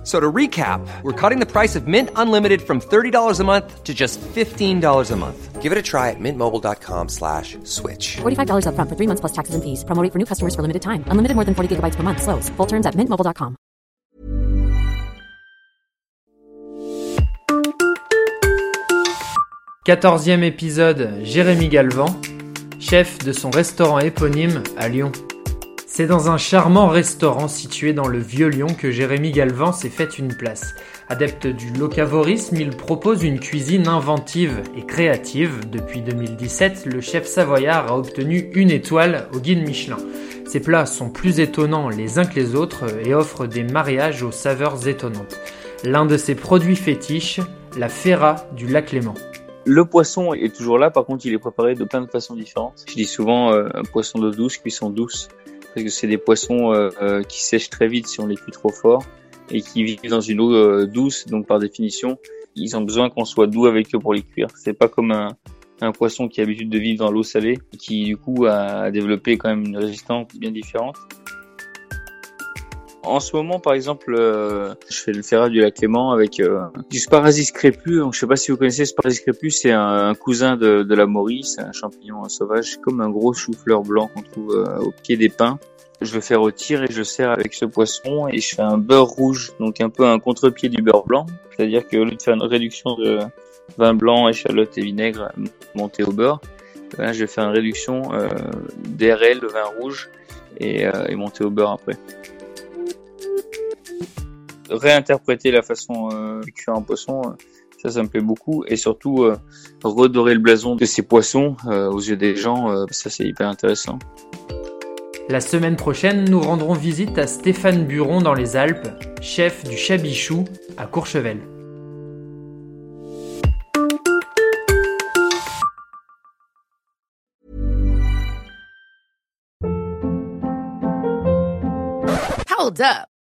F- So to recap, we're cutting the price of Mint Unlimited from $30 a month to just $15 a month. Give it a try at mintmobile.com slash switch. $45 upfront for three months plus taxes and fees. Promo rate for new customers for limited time. Unlimited more than 40 gigabytes per month. Slows. Full terms at mintmobile.com. Quatorzième épisode, Jérémy Galvan, chef de son restaurant éponyme à Lyon. C'est dans un charmant restaurant situé dans le vieux Lyon que Jérémy Galvan s'est fait une place. Adepte du locavorisme, il propose une cuisine inventive et créative. Depuis 2017, le chef savoyard a obtenu une étoile au guide Michelin. Ses plats sont plus étonnants les uns que les autres et offrent des mariages aux saveurs étonnantes. L'un de ses produits fétiches, la ferra du lac Léman. Le poisson est toujours là, par contre il est préparé de plein de façons différentes. Je dis souvent euh, poisson d'eau douce, cuisson douce, parce que c'est des poissons euh, euh, qui sèchent très vite si on les cuit trop fort et qui vivent dans une eau euh, douce, donc par définition ils ont besoin qu'on soit doux avec eux pour les cuire. C'est pas comme un, un poisson qui a l'habitude de vivre dans l'eau salée, qui du coup a développé quand même une résistance bien différente. En ce moment, par exemple, euh, je fais le ferrat du lac avec euh, du Sparasis crépus. Donc, je sais pas si vous connaissez Sparasis crépus, c'est un, un cousin de, de la Maurice, un champignon sauvage, comme un gros chou-fleur blanc qu'on trouve euh, au pied des pins. Je le fais rôtir et je sers avec ce poisson et je fais un beurre rouge, donc un peu un contre-pied du beurre blanc. C'est-à-dire que au lieu de faire une réduction de vin blanc, échalote et vinaigre monté au beurre, là je fais une réduction euh, d'RL, de vin rouge et, euh, et monté au beurre après réinterpréter la façon euh, de cuire un poisson, euh, ça, ça me plaît beaucoup. Et surtout, euh, redorer le blason de ces poissons euh, aux yeux des gens, euh, ça, c'est hyper intéressant. La semaine prochaine, nous rendrons visite à Stéphane Buron dans les Alpes, chef du Chabichou à Courchevel. Hold up.